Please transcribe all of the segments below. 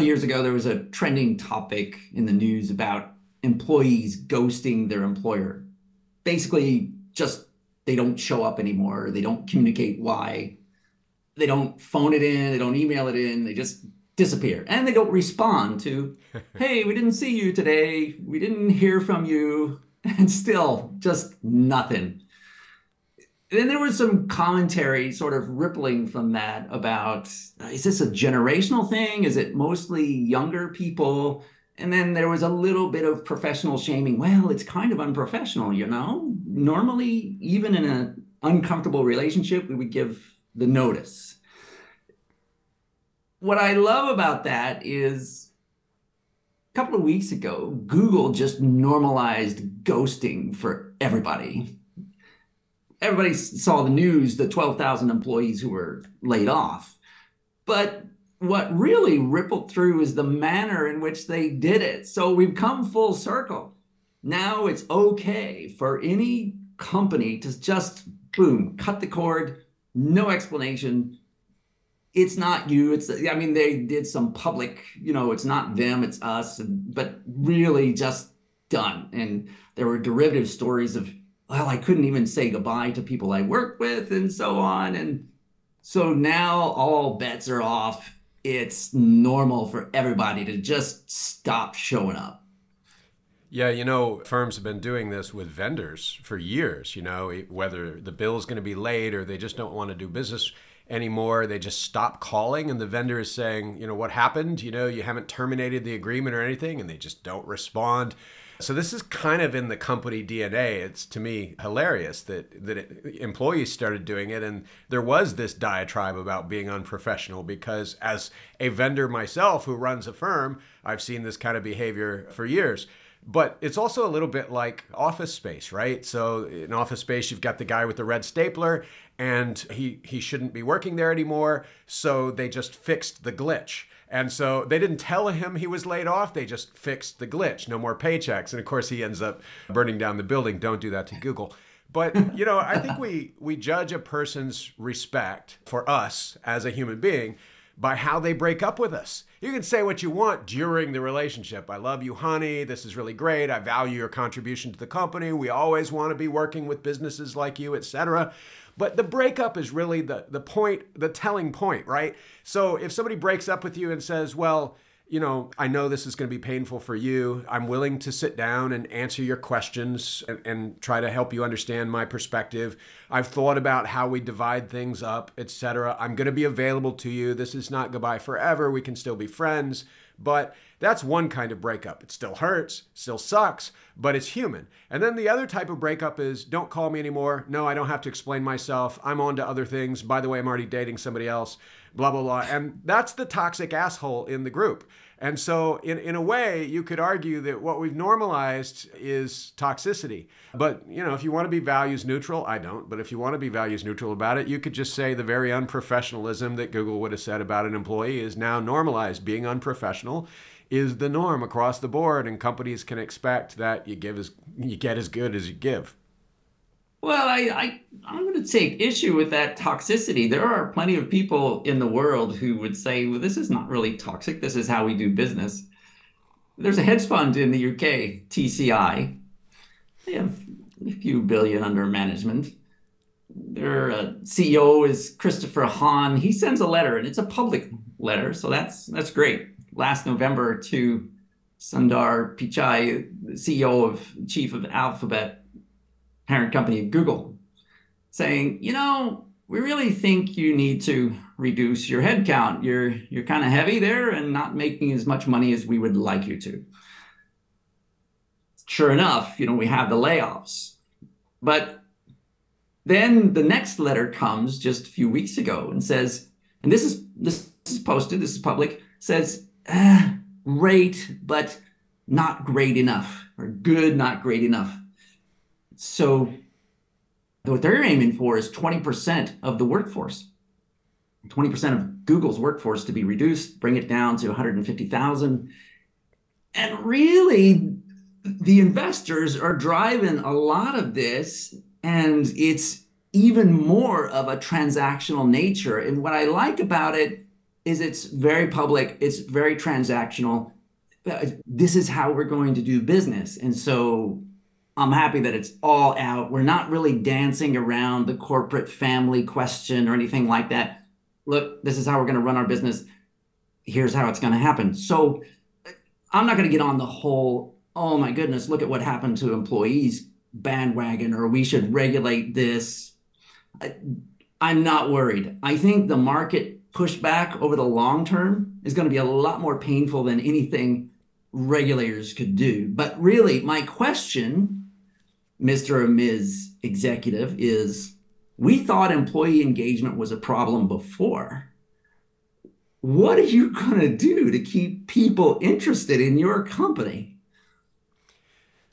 couple years ago, there was a trending topic in the news about employees ghosting their employer. Basically, just they don't show up anymore. They don't communicate why. They don't phone it in. They don't email it in. They just disappear and they don't respond to, hey, we didn't see you today. We didn't hear from you. And still, just nothing. Then there was some commentary sort of rippling from that about is this a generational thing? Is it mostly younger people? And then there was a little bit of professional shaming. Well, it's kind of unprofessional, you know? Normally, even in an uncomfortable relationship, we would give the notice what I love about that is a couple of weeks ago, Google just normalized ghosting for everybody. Everybody saw the news, the 12,000 employees who were laid off. But what really rippled through is the manner in which they did it. So we've come full circle. Now it's okay for any company to just boom, cut the cord, no explanation, it's not you it's i mean they did some public you know it's not them it's us but really just done and there were derivative stories of well i couldn't even say goodbye to people i work with and so on and so now all bets are off it's normal for everybody to just stop showing up yeah, you know, firms have been doing this with vendors for years, you know, whether the bill is going to be late or they just don't want to do business anymore. They just stop calling, and the vendor is saying, you know, what happened? You know, you haven't terminated the agreement or anything, and they just don't respond. So this is kind of in the company DNA. It's to me hilarious that that it, employees started doing it, and there was this diatribe about being unprofessional. Because as a vendor myself who runs a firm, I've seen this kind of behavior for years but it's also a little bit like office space right? So in office space you've got the guy with the red stapler and he he shouldn't be working there anymore so they just fixed the glitch. And so they didn't tell him he was laid off they just fixed the glitch. No more paychecks. And of course he ends up burning down the building. Don't do that to google. But you know i think we we judge a person's respect for us as a human being by how they break up with us you can say what you want during the relationship. I love you, honey. This is really great. I value your contribution to the company. We always want to be working with businesses like you, etc. But the breakup is really the the point, the telling point, right? So if somebody breaks up with you and says, "Well, you know, I know this is going to be painful for you. I'm willing to sit down and answer your questions and, and, try to help you understand my perspective. I've thought about how we divide things up, etc. I'm going to be available to you. This is not goodbye forever. We can still be friends. But that's one kind of breakup. It still hurts, still sucks, but it's human. And then the other type of breakup is don't call me anymore. No, I don't have to explain myself. I'm on to other things. By the way, I'm already dating somebody else blah blah blah and that's the toxic asshole in the group and so in, in a way you could argue that what we've normalized is toxicity. But you know if you want to be values neutral i don't. But if you want to be values neutral about it you could just say the very unprofessionalism that google would have said about an employee is now normalized. Being unprofessional is the norm across the board and companies can expect that you give as you get as good as you give well, I, I I'm going to take issue with that toxicity. There are plenty of people in the world who would say, "Well, this is not really toxic. This is how we do business." There's a hedge fund in the UK, TCI. They have a few billion under management. Their uh, CEO is Christopher Hohn. He sends a letter, and it's a public letter, so that's that's great. Last November to Sundar Pichai, CEO of chief of Alphabet parent company of Google, saying, you know, we really think you need to reduce your headcount. You're you're kind of heavy there and not making as much money as we would like you to. Sure enough, you know, we have the layoffs. But then the next letter comes just a few weeks ago and says, and this is this is posted, this is public, says, ah, great, but not great enough, or good, not great enough. So what they're aiming for is 20% of the workforce, 20% of Google's workforce to be reduced, bring it down to 150,000. And really, the investors are driving a lot of this, and it's even more of a transactional nature. And what I like about it, is it's very public, it's very transactional. Uh, this is how we're going to do business. And so I'm happy that it's all out. We're not really dancing around the corporate family question or anything like that. Look, this is how we're going to run our business. Here's how it's going to happen. So I'm not going to get on the whole, oh my goodness, look at what happened to employees bandwagon or we should regulate this. I'm not worried. I think the market pushback over the long term is going to be a lot more painful than anything regulators could do. But really, my question, Mr. or Ms. Executive, is we thought employee engagement was a problem before. What are you going to do to keep people interested in your company?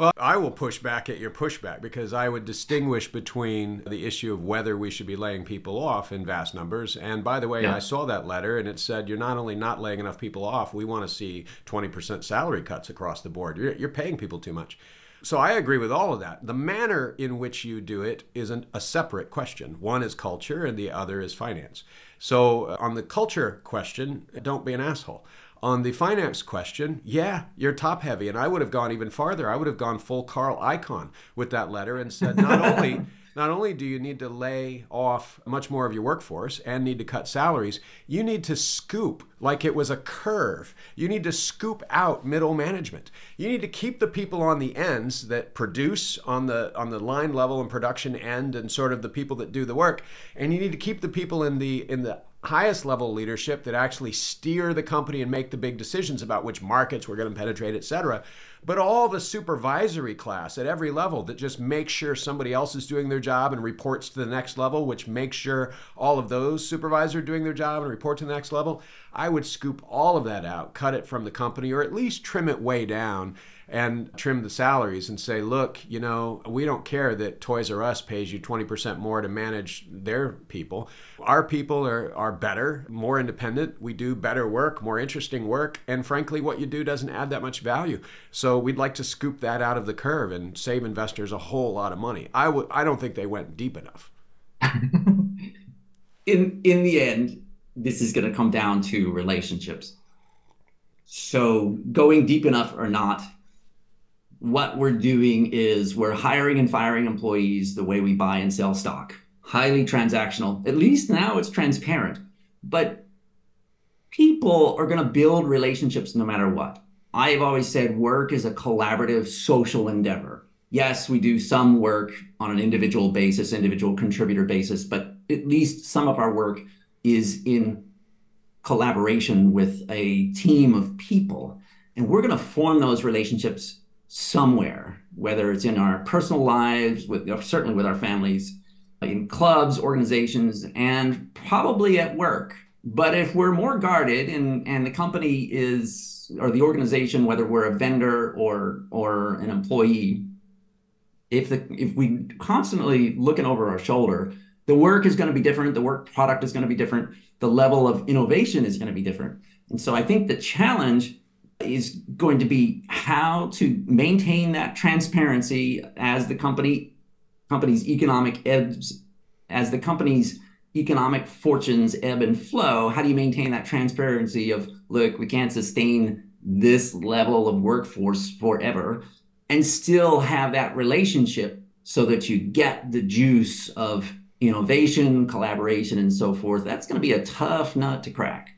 Well, I will push back at your pushback because I would distinguish between the issue of whether we should be laying people off in vast numbers. And by the way, yeah. I saw that letter and it said you're not only not laying enough people off, we want to see 20% salary cuts across the board. You're, you're paying people too much. So I agree with all of that. The manner in which you do it isn't a separate question. One is culture and the other is finance. So uh, on the culture question, don't be an asshole. On the finance question, yeah, you're top heavy. And I would have gone even farther. I would have gone full Carl Icahn with that letter and said, not only. Not only do you need to lay off much more of your workforce and need to cut salaries, you need to scoop like it was a curve. You need to scoop out middle management. You need to keep the people on the ends that produce on the on the line level and production end and sort of the people that do the work, and you need to keep the people in the in the highest level leadership that actually steer the company and make the big decisions about which markets we're going to penetrate, et cetera. But all the supervisory class at every level that just makes sure somebody else is doing their job and reports to the next level, which makes sure all of those supervisors are doing their job and report to the next level, I would scoop all of that out, cut it from the company, or at least trim it way down and trim the salaries and say, look, you know, we don't care that Toys R Us pays you 20% more to manage their people. Our people are, are better, more independent. We do better work, more interesting work. And frankly, what you do doesn't add that much value. So we'd like to scoop that out of the curve and save investors a whole lot of money. I w- I don't think they went deep enough. in, in the end, this is going to come down to relationships. So going deep enough or not, what we're doing is we're hiring and firing employees the way we buy and sell stock. Highly transactional. At least now it's transparent. But people are going to build relationships no matter what. I've always said work is a collaborative social endeavor. Yes, we do some work on an individual basis, individual contributor basis, but at least some of our work is in collaboration with a team of people. And we're going to form those relationships somewhere, whether it's in our personal lives, with certainly with our families, in clubs, organizations, and probably at work. But if we're more guarded and, and the company is or the organization, whether we're a vendor or or an employee, if the if we constantly looking over our shoulder, the work is going to be different, the work product is going to be different, the level of innovation is going to be different. And so I think the challenge is going to be how to maintain that transparency as the company company's economic ebbs as the company's economic fortunes ebb and flow how do you maintain that transparency of look we can't sustain this level of workforce forever and still have that relationship so that you get the juice of innovation collaboration and so forth? That's going to be a tough nut to crack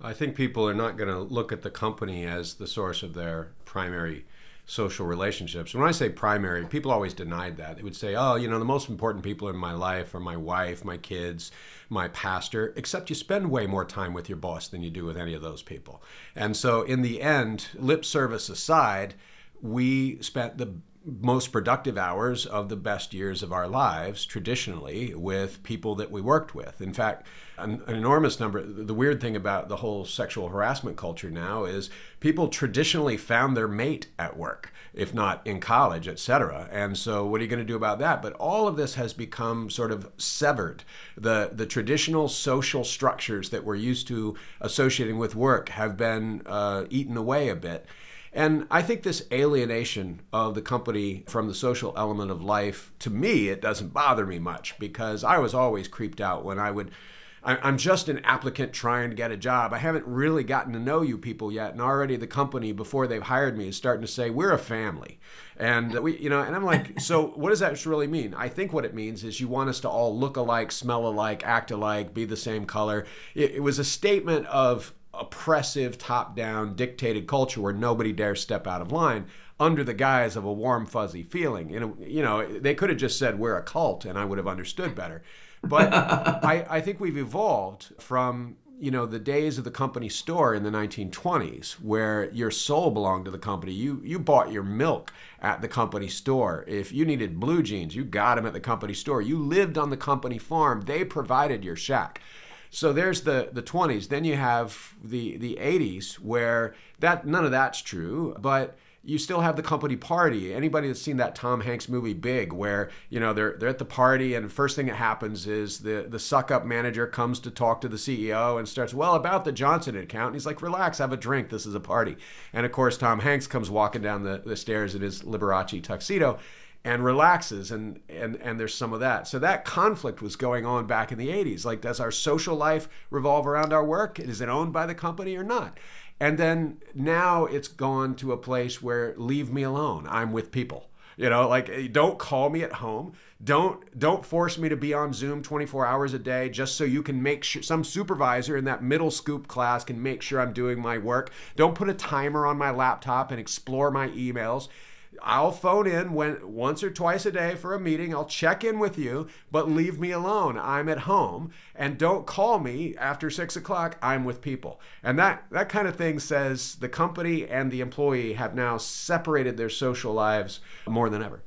I think people are not going to look at the company as the source of their primary social relationships. When I say primary, people always denied that. They would say, oh, you know, the most important people in my life are my wife, my kids, my pastor, except you spend way more time with your boss than you do with any of those people. And so, in the end, lip service aside, we spent the most productive hours of the best years of our lives traditionally with people that we worked with. In fact, an, an, enormous number. The weird thing about the whole sexual harassment culture now is people traditionally found their mate at work, if not in college, etc. And so, what are you going to do about that? But all of this has become sort of severed. The the traditional social structures that we're used to associating with work have been uh, eaten away a bit. And I think this alienation of the company from the social element of life, to me, it doesn't bother me much because I was always creeped out when I would I'm just an applicant trying to get a job. I haven't really gotten to know you people yet. And already the company, before they've hired me, is starting to say, we're a family. And we, you know, and I'm like, so what does that really mean? I think what it means is you want us to all look alike, smell alike, act alike, be the same color. It, it was a statement of oppressive, top down, dictated culture where nobody dares step out of line under the guise of a warm, fuzzy feeling. You know, you know they could have just said, we're a cult, and I would have understood better. But I, I think we've evolved from you know the days of the company store in the 1920s where your soul belonged to the company. You you bought your milk at the company store. If you needed blue jeans you got them at the company store. You lived on the company farm. They provided your shack so there's the the 20s then you have the the 80s where that none of that's true but you still have the company party. Anybody that's seen that Tom Hanks movie Big, where you know they're they're at the party and first thing that happens is the the suck up manager comes to talk to the CEO and starts well about the Johnson account. And he's like, relax, have a drink. This is a party. And of course, Tom Hanks comes walking down the, the stairs in his Liberace tuxedo and relaxes and and and there's some of that so that conflict was going on back in the 80s like does our social life revolve around our work is it owned by the company or not and then now it's gone to a place where leave me alone. I'm with people. You know, like eh, don't call me at home. Don't don't force me to be on Zoom 24 hours a day just so you can make sure some supervisor in that middle scoop class can make sure I'm doing my work. Don't put a timer on my laptop and explore my emails. I'll phone in when once or twice a day for a meeting. I'll check in with you, but leave me alone. I'm at home, and don't call me after six o'clock. I'm with people, and that that kind of thing says the company and the employee have now separated their social lives more than ever.